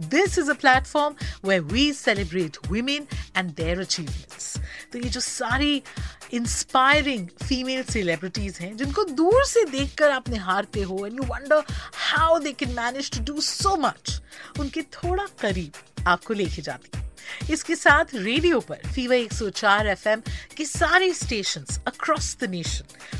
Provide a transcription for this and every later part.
this is a platform where we celebrate women and their achievements तो ये जो सारी इंस्पायरिंग फीमेल सेलिब्रिटीज हैं जिनको दूर से देखकर आप निहारते हो and you wonder how they can manage to do so much उनके थोड़ा करीब आपको लेके जाती हूँ इसके साथ रेडियो पर फीवर 104 एफएम के सारे stations across the nation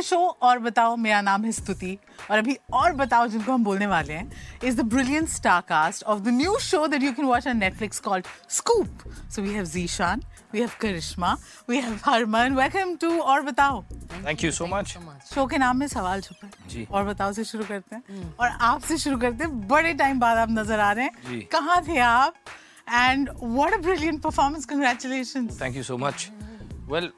the show और बताओ मेरा नाम है स्तुति और अभी और बताओ जिनको हम बोलने वाले हैं is the brilliant star cast of the new show that you can watch on Netflix called Scoop so we have Zeeshan we have Karishma we have Harman welcome to और बताओ. Thank you so much show के नाम में सवाल छुपा है। जी। और बताओ से शुरू करते हैं। और आपसे शुरू करते हैं। बड़े टाइम बाद आप नज़र आ रहे हैं। कहाँ थे आप? And what a brilliant performance congratulations thank you so much well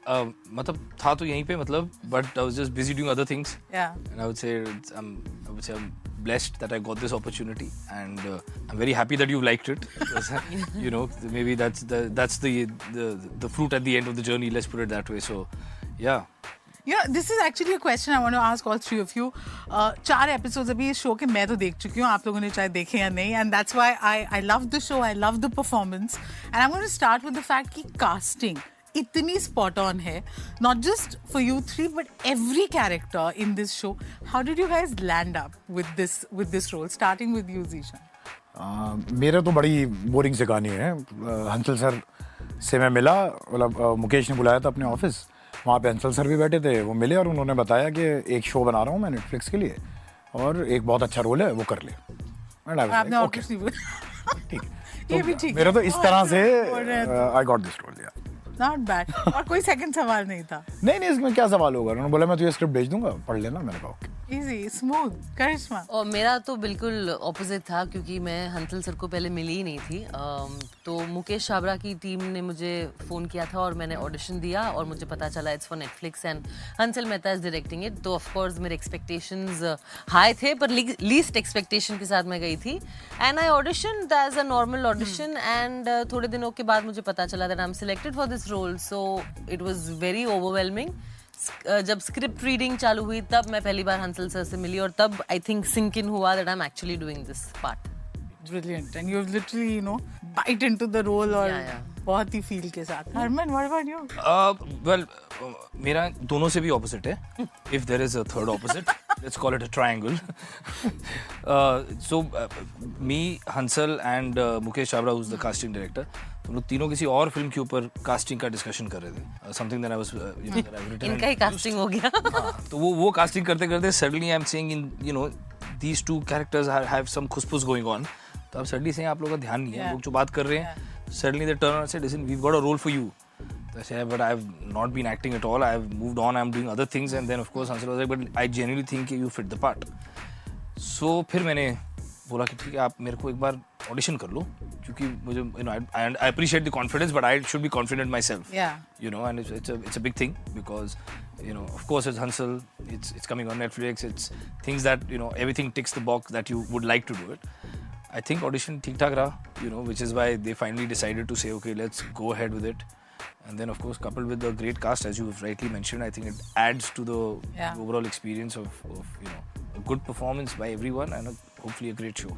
मतलब था तो यहीं पे मतलब but I was just busy doing other things या and I would say it's, um, I would say I'm blessed that I got this opportunity, and uh, I'm very happy that you liked it. Because, you know, maybe that's the that's the, the the fruit at the end of the journey. Let's put it that way. So, yeah. You know, this is actually a question I want to ask all three of you. Uh, चार episodes अभी इस show के मैं तो देख चुकी हूँ आप लोगों ने चाहे देखे या नहीं and that's why I I love the show I love the performance and I want to start with the fact कि कास्टिंग इतनी स्पॉट ऑन है not just for you three but every character in this show how did you guys land up with this with this role starting with you Zeeshan मेरा तो बड़ी boring से कहानी है। Hansal sir से मैं मिला मतलब मुकेश ने बुलाया था अपने ऑफ़िस वहाँ पे हंसल सर भी बैठे थे वो मिले और उन्होंने बताया कि एक शो बना रहा हूँ मैं नेटफ्लिक्स के लिए और एक बहुत अच्छा रोल है वो कर ले। And I was आपने like, और "Okay, कुछ नहीं बोला ठीक तो मेरा तो इस तरह से I got this role not bad और कोई सेकंड सवाल नहीं था। नहीं नहीं इसमें क्या सवाल होगा? उन्होंने बोला मैं तुझे स्क्रिप्ट भेज दूँगा पढ़ लेना मैंने कहा ओके इजी स्मूथ करिश्मा। और मेरा तो बिल्कुल ऑपोजिट था क्योंकि मैं हंसल सर को पहले मिली ही नहीं थी। तो मुकेश छाबरा की टीम ने मुझे फ़ोन किया था और मैंने ऑडिशन दिया और मुझे पता चला it's for Netflix and Hansal Mehta is directing it तो ऑफ़ कोर्स मेरे एक्सपेक्टेशंस हाई थे पर लीस्ट एक्सपेक्टेशन के साथ मैं गई थी। And I audition as a normal audition and थोड़े दिनों के बाद मुझे पता चला that I am selected for this role so it was very overwhelming Uh, जब स्क्रिप्ट रीडिंग चालू हुई तब मैं पहली बार हंसल सर से मिली और तब आई थिंक सिंक इन हुआ that I am actually doing this part brilliant. And you've literally you know bite into the role और Yeah, yeah. बहुत ही फील के साथ. Harman what about you well well, uh, मेरा दोनों से भी ऑपोजिट है. If there is a third opposite let's call it a triangle so me Hansal and Mukesh Chhabra who's the casting director तो लोग तीनों किसी और फ़िल्म के ऊपर कास्टिंग का डिस्कशन कर रहे थे। Something that I was you know इनका ही कास्टिंग हो गया। तो वो वो कास्टिंग करते करते suddenly I am saying in you know these two characters have some खुसफुस going on तो अब सडनली से आप लोगों का ध्यान नहीं है। Yeah. लोग जो बात कर रहे हैं suddenly they turn say listen we got a role for you said, but I've not been acting at all. I've moved on. I'm doing other things. And then, of course, Hansel was like, but I genuinely think you fit the part. So, फिर मैंने बोला कि ठीक है आप मेरे को एक बार ऑडिशन कर लो क्योंकि मुझे you know I I appreciate the confidence but I should be confident myself you know and it's it's a big thing because you know of course is Hansal it's it's coming on Netflix it's things that you know everything ticks the box that you would like to do it I think audition ठीक ठाक रहा you know which is why they finally decided to say okay let's go head with it And then, of course, coupled with the great cast, as you have rightly mentioned, I think it adds to the Yeah. overall experience of, of you know a good performance by everyone and a, hopefully a great show.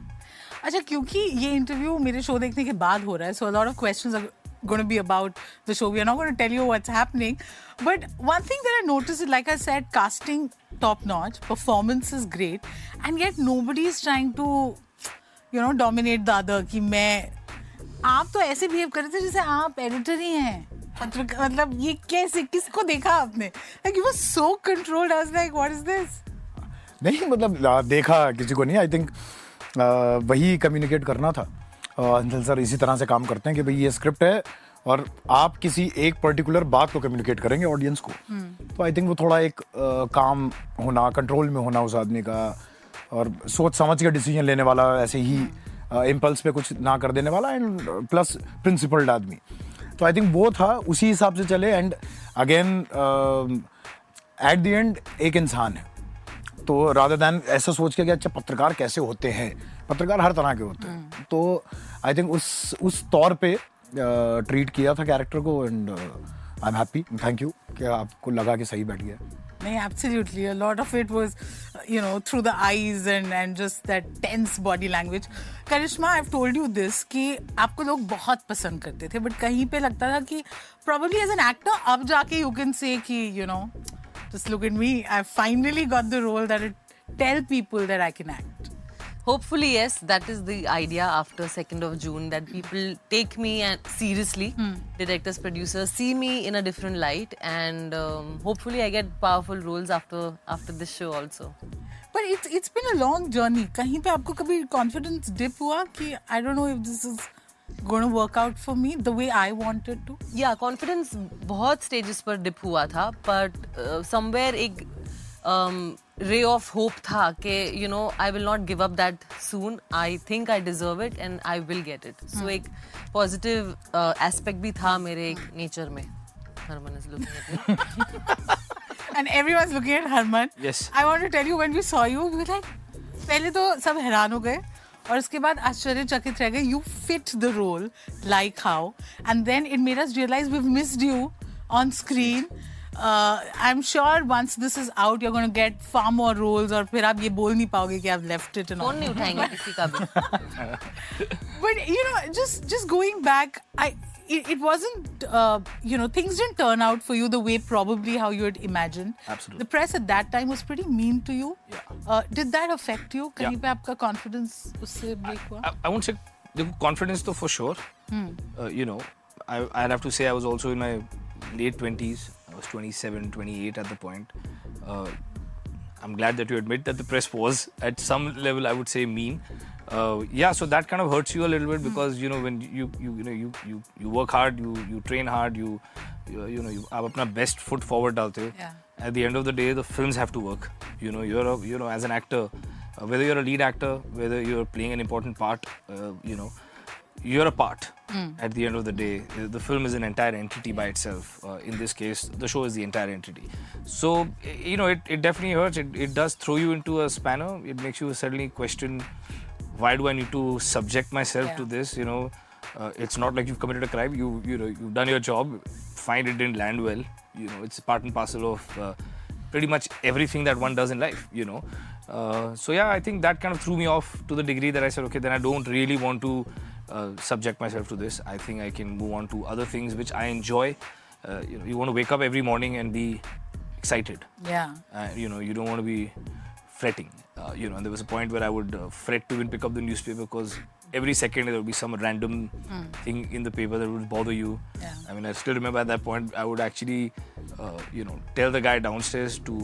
अच्छा क्योंकि ये interview मेरे show देखने के बाद हो रहा है so lot of questions are going to be about the show. We are not going to tell you what's happening. But one thing that I noticed is, like I said, casting top notch, performance is great, and yet nobody is trying to, you know dominate the other कि मैं आप तो ऐसे behave कर रहे थे जैसे आप एडिटर ही हैं पत्रकार मतलब ये कैसे किसको देखा आपने? Like you was so controlled I was like what is this नहीं मतलब देखा किसी को नहीं. आई थिंक वही कम्युनिकेट करना था. आ, अंशल सर इसी तरह से काम करते हैं कि भाई ये स्क्रिप्ट है और आप किसी एक पर्टिकुलर बात को कम्युनिकेट करेंगे ऑडियंस को. तो आई थिंक वो थोड़ा एक काम होना कंट्रोल में होना उस आदमी का और सोच समझ के डिसीज़न लेने वाला ऐसे ही इम्पल्स पे कुछ ना कर देने वाला एंड प्लस प्रिंसिपल्ड आदमी. तो आई थिंक वो था उसी हिसाब से चले and again at the end एक इंसान है। तो राधा दैन ऐसा सोच के कि अच्छा पत्रकार कैसे होते हैं? पत्रकार हर तरह के होते हैं। तो आई थिंक उस उस तौर पे ट्रीट किया था कैरेक्टर को and I am happy thank you कि आपको लगा कि सही बैठ गया। नहीं absolutely a lot of it was uh, you know through the eyes and and just that tense body language Karishma I told you this कि आपको लोग बहुत पसंद करते थे बट कहीं पे लगता था कि probably as an actor अब जाके you can say कि you know just look at me I finally got the role that it tell people that I can act Hopefully, yes. That is the idea after 2nd of June that people take me and seriously, directors, producers, see me in a different light, and um, hopefully I get powerful roles after after this show also. but it's it's been a long journey कहीं पे आपको कभी confidence dip हुआ कि I don't know if this is going to work out for me the way I wanted to या confidence बहुत stages पर dip हुआ था बट समवेयर एक रे ऑफ़ होप था कि you know I will not give up that soon I think I deserve it and I will get it so एक पॉजिटिव एस्पेक्ट भी था मेरे एक नेचर में. Harman is looking at and everyone's looking at Harman. Yes. I want to tell you when we saw you, we were like, पहले तो सब हैरान हो गए और उसके बाद आश्चर्यचकित रह गए you fit the role like how and then it made us realise we missed you on screen I am sure once this is out you gonna get far more roles और फिर आप ये बोल नहीं पाओगे कि आप लेफ्ट इट एंड फोन नहीं उठाएंगे किसी का भी but you know just just going back i it, it wasn't uh, you know things didn't turn out for you the way probably how you had imagined Absolutely. the press at that time was pretty mean to you Yeah. uh, did that affect you कहीं Yeah. पे आपका confidence उससे break हुआ I, I won't say the confidence though for sure. Uh, you know, I, I'd have to say I was also in my late 20s. I was 27, 28 at the point. Uh, I'm glad that you admit that the press was at some level, I would say, mean. Uh, yeah, so that kind of hurts you a little bit hmm. because you know when you you you know you you, you work hard, you you train hard, you you, you know you have apna best foot forward dalte. Yeah. At the end of the day, the films have to work. You know, you're a, you know as an actor, uh, whether you're a lead actor, whether you're playing an important part, uh, you know, you're a part. At the end of the day, the- film is an entire entity by itself. Uh, in this case, the show is the entire entity. So you know, it, it definitely hurts. It, it does throw you into a spanner. It makes you suddenly question, why do I need to subject myself to this? You know, uh, it's not like you've committed a crime. You you know you've done your job. Find it didn't land well. You know, it's part and parcel of uh, pretty much everything that one does in life. You know, uh, so yeah, I think that kind of threw me off to the degree that I said, okay, then I don't really want to uh, subject myself to this. I think I can move on to other things which I enjoy. Uh, you know, you want to wake up every morning and be excited. Yeah. Uh, you know you don't want to be fretting. Uh, you know and there was a point where i would uh, fret to even pick up the newspaper because every second there would be some random thing in the paper that would bother you. Yeah. i mean i still remember at that point i would actually uh, you know tell the guy downstairs to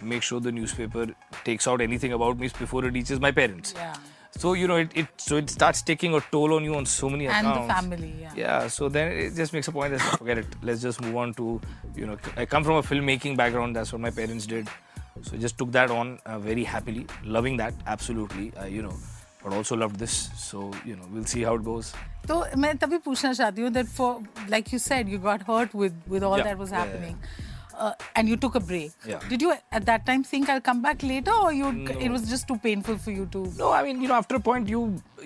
make sure the newspaper takes out anything about me before it reaches my parents. Yeah so you know it, it so it starts taking a toll on you on so many and the accounts family yeah yeah so then it just makes a point that forget it let's just move on to you know i come from a filmmaking background that's what my parents did so I just took that on uh, very happily loving that absolutely uh, you know but also loved this so you know we'll see how it goes तो मैं तभी पूछना चाहती हूँ that for like you said you got hurt with with all Yeah, that was yeah, yeah. Uh, and you took a break. Yeah. did you at that time think I'll come back later or you it was just too painful for you to? No i mean you know after a point you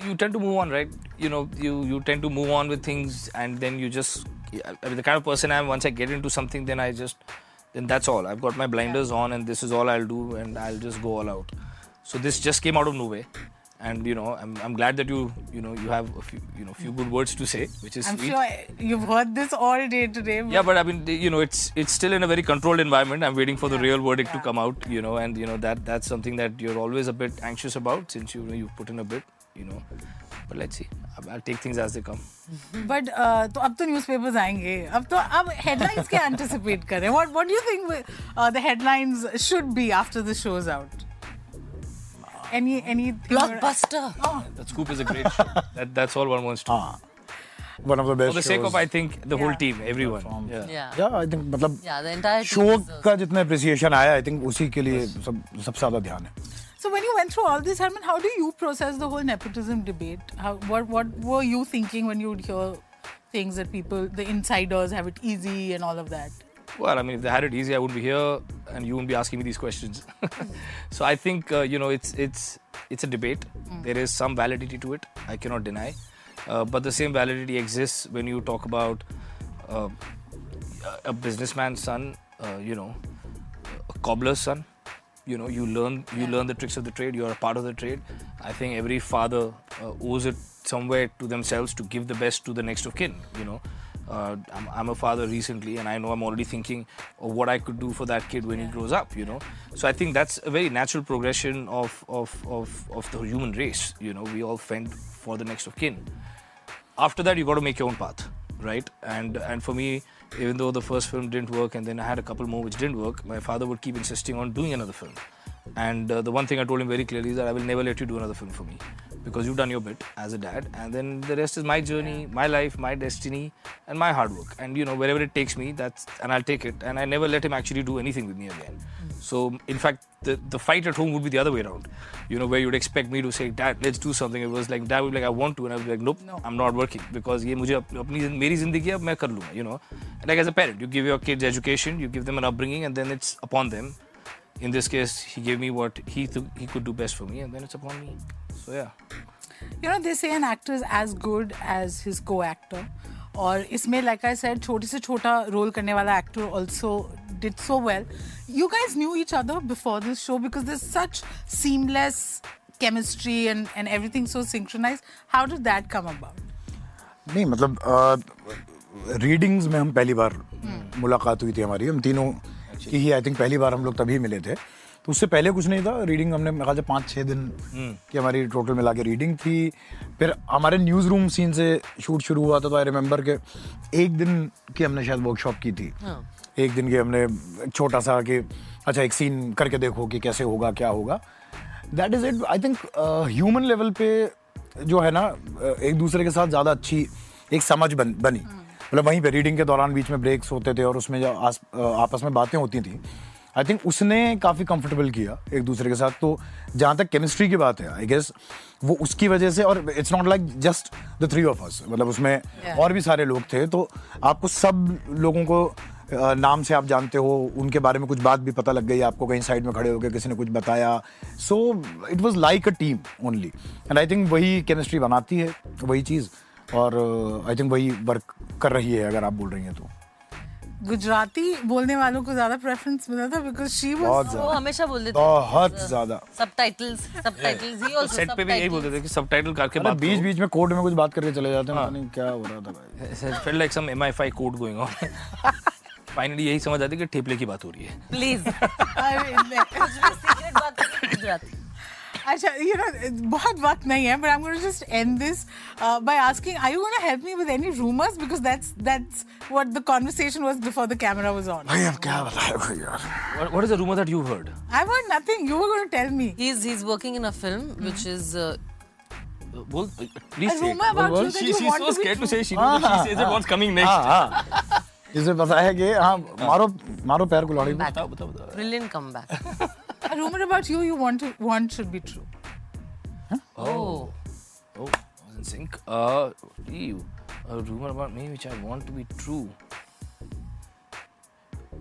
you tend to move on right? You know you you tend to move on with things and then you just I mean, the kind of person i am once i get into something then i just then that's all. I've got my blinders on and this is all i'll do and i'll just go all out. So this just came out of nowhere and you know i'm, I'm glad that you you know you have a few you know few good words to say which is I'm sweet sure you've heard this all day today. but- yeah but i mean you know it's it's still in a very controlled environment i'm waiting for the Yeah, real verdict to yeah. come out you know and you know that that's something that you're always a bit anxious about since you know you've put in a bit you know. But let's see. I'll I'll take things as they come. But तो अब तो newspapers आएंगे अब तो अब headlines क्या anticipate करें what what do you think the headlines should be after the show's out Any any Blockbuster. That scoop is a great show. That, that's all one wants to. हाँ one of the For best the sake of, I think, the whole Yeah. team, everyone. Performed. Yeah. Yeah. या I think मतलब Yeah, the entire show team deserves- का जितना appreciation आया I think उसी के लिए सब सबसे ज्यादा ध्यान है So when you went through all this, Herman, how do you process the whole nepotism debate? How what what were you thinking when you would hear things that people, the insiders, have it easy and all of that? Well, I mean, if they had it easy, I wouldn't be here, and you wouldn't be asking me these questions. so I think uh, you know it's it's it's a debate. There is some validity to it. I cannot deny, uh, but the same validity exists when you talk about uh, a businessman's son. Uh, you know, a cobbler's son. You know, you learn you learn the tricks of the trade. You are a part of the trade. I think every father uh, owes it somewhere to themselves to give the best to the next of kin. You know, uh, I'm, I'm a father recently, and I know I'm already thinking of what I could do for that kid when he grows up. You know, so I think that's a very natural progression of of of, of the human race. You know, we all fend for the next of kin. After that you got to make your own path right? And and for me even though the first film didn't work and then i had a couple more which didn't work my father would keep insisting on doing another film. And uh, the one thing i told him very clearly is that i will never let you do another film for me because you've done your bit as a dad. And then the rest is my journey my life my destiny and my hard work. And you know wherever it takes me that's and i'll take it. And i never let him actually do anything with me again. Mm. so in fact the, the fight at home would be the other way around. You know where you'd expect me to say dad let's do something. It was like dad would be like i want to and i would be like nope no. i'm not working because ye mujhe apni meri zindagi ab main kar you know? And like as a parent you give your kids education you give them an upbringing and then it's upon them. In this case he gave me what he th- he could do best for me and then it's upon me. So yeah You know, they say an actor is as good as his co-actor. और इसमें like I said, छोटे से छोटा role करने वाला actor also did so well. You guys knew each other before this show because there's such seamless chemistry and, and everything so synchronized. How did that come about? नहीं मतलब readings में हम पहली बार मुलाकात हुई थी हमारी हम तीनों की ही आई थिंक पहली बार हम लोग तभी मिले थे तो उससे पहले कुछ नहीं था। रीडिंग हमने मेरे ख्याल पाँच छः दिन की हमारी टोटल मिला के रीडिंग थी। फिर हमारे न्यूज़ रूम सीन से शूट शुरू हुआ था तो आई रिमेंबर के एक दिन की हमने शायद वर्कशॉप की थी। एक दिन की हमने छोटा सा कि अच्छा एक सीन करके देखो कि कैसे होगा क्या होगा। That is it I think human level पे जो है ना uh, एक दूसरे के साथ ज़्यादा अच्छी एक समझ बन, बनी। मतलब वहीं पे रीडिंग के दौरान बीच में ब्रेक्स होते थे और उसमें जो आस, uh, आपस में बातें होती थी। आई थिंक उसने काफ़ी कंफर्टेबल किया एक दूसरे के साथ। तो जहाँ तक केमिस्ट्री की बात है आई गेस वो उसकी वजह से और it's not like just the three of us मतलब उसमें Yeah. और भी सारे लोग थे। तो आपको सब लोगों को नाम से आप जानते हो उनके बारे में कुछ बात भी पता लग गई आपको कहीं साइड में खड़े होकर किसी ने कुछ बताया। So it was like a team only and I think वही केमिस्ट्री बनाती है वही चीज़। और आई थिंक वही वर्क कर रही है अगर आप बोल रही हैं तो। गुजराती बोलने वालों को ज़्यादा प्रेफरेंस मिला था बिकॉज़ शी वाज वो हमेशा बोल देते बहुत ज़्यादा। सबटाइटल्स सबटाइटल्स ही आल्सो सेट पे भी यही बोलते थे कि सबटाइटल करके बात बीच बीच में कोर्ट में कुछ बात करके चले जाते हैं पता नहीं क्या हो रहा था भाई। Felt like some MI5 code going on. Finally यही समझ आती है कि ठेपले की बात हो रही है। प्लीज़ सीक्रेट बात गुजराती। अच्छा you know बहुत वक्त नहीं है but I'm going to just end this uh, by asking are you going to help me with any rumors because that's that's what the conversation was before the camera was on भाई अब क्या बताया कोई यार What, what is the rumor that you've heard? I've heard nothing you were going to tell me he's he's working in a film which is uh, Uh, Bol, uh, please A say. rumor about you that she, you she's want so to be scared to true. say she knows that she says it what's coming next. हाँ हाँ जिसे पता है कि हाँ मारो मारो पैर को लड़ी back. बताओ बताओ बताओ brilliant comeback a rumor about you you want to want should be true oh Oh, I was in sync. Uh, ew. A rumor about me which I want to be true.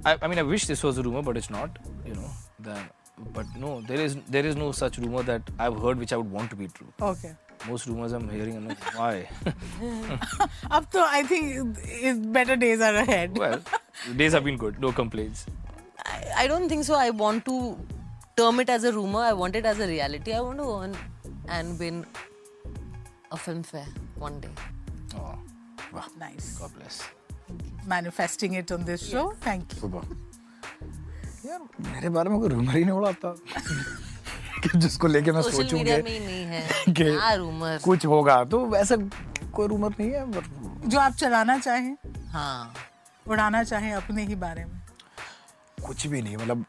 I, I mean, I wish this was a rumor, but it's not. You know, that. But no, there is there is no such rumor that I've heard which I would want to be true. okay Most rumors I'm hearing, I'm like, why? up to I think is better days are ahead well, days have been good. No complaints. I, I don't think so I want to term it as a rumor I want it as a reality I want to earn and win a film fair one day Oh, wow. nice God bless. manifesting it on this show thank you सुबह यार मेरे बारे में कोई rumour ही नहीं उड़ाता कि जिसको लेके मैं सोचूँगे में ही नहीं है कि कुछ होगा तो वैसा कोई रूमर नहीं है जो आप चलाना चाहें हाँ उड़ाना चाहें अपने ही बारे में कुछ भी नहीं मतलब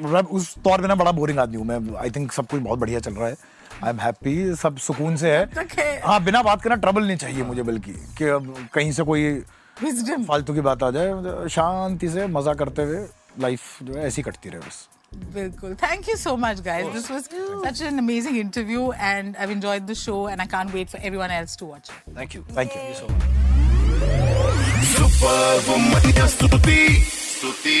मतलब उस तौर पे ना बड़ा बोरिंग आदमी हूँ मैं। आई थिंक सब कुछ बहुत बढ़िया चल रहा है। आई एम हैप्पी सब सुकून से है। हाँ। बिना बात करना ट्रबल नहीं चाहिए मुझे बल्कि कि अब कहीं से कोई फालतू की बात आ जाए शांति से मज़ा करते हुए लाइफ जो है ऐसी कटती रहे बस। बिल्कुल। Thank you so much guys this was such an amazing interview and I've enjoyed the show and I can't wait for everyone else to watch it. Thank you. Thank you so much. Superwoman स्तुति स्तुति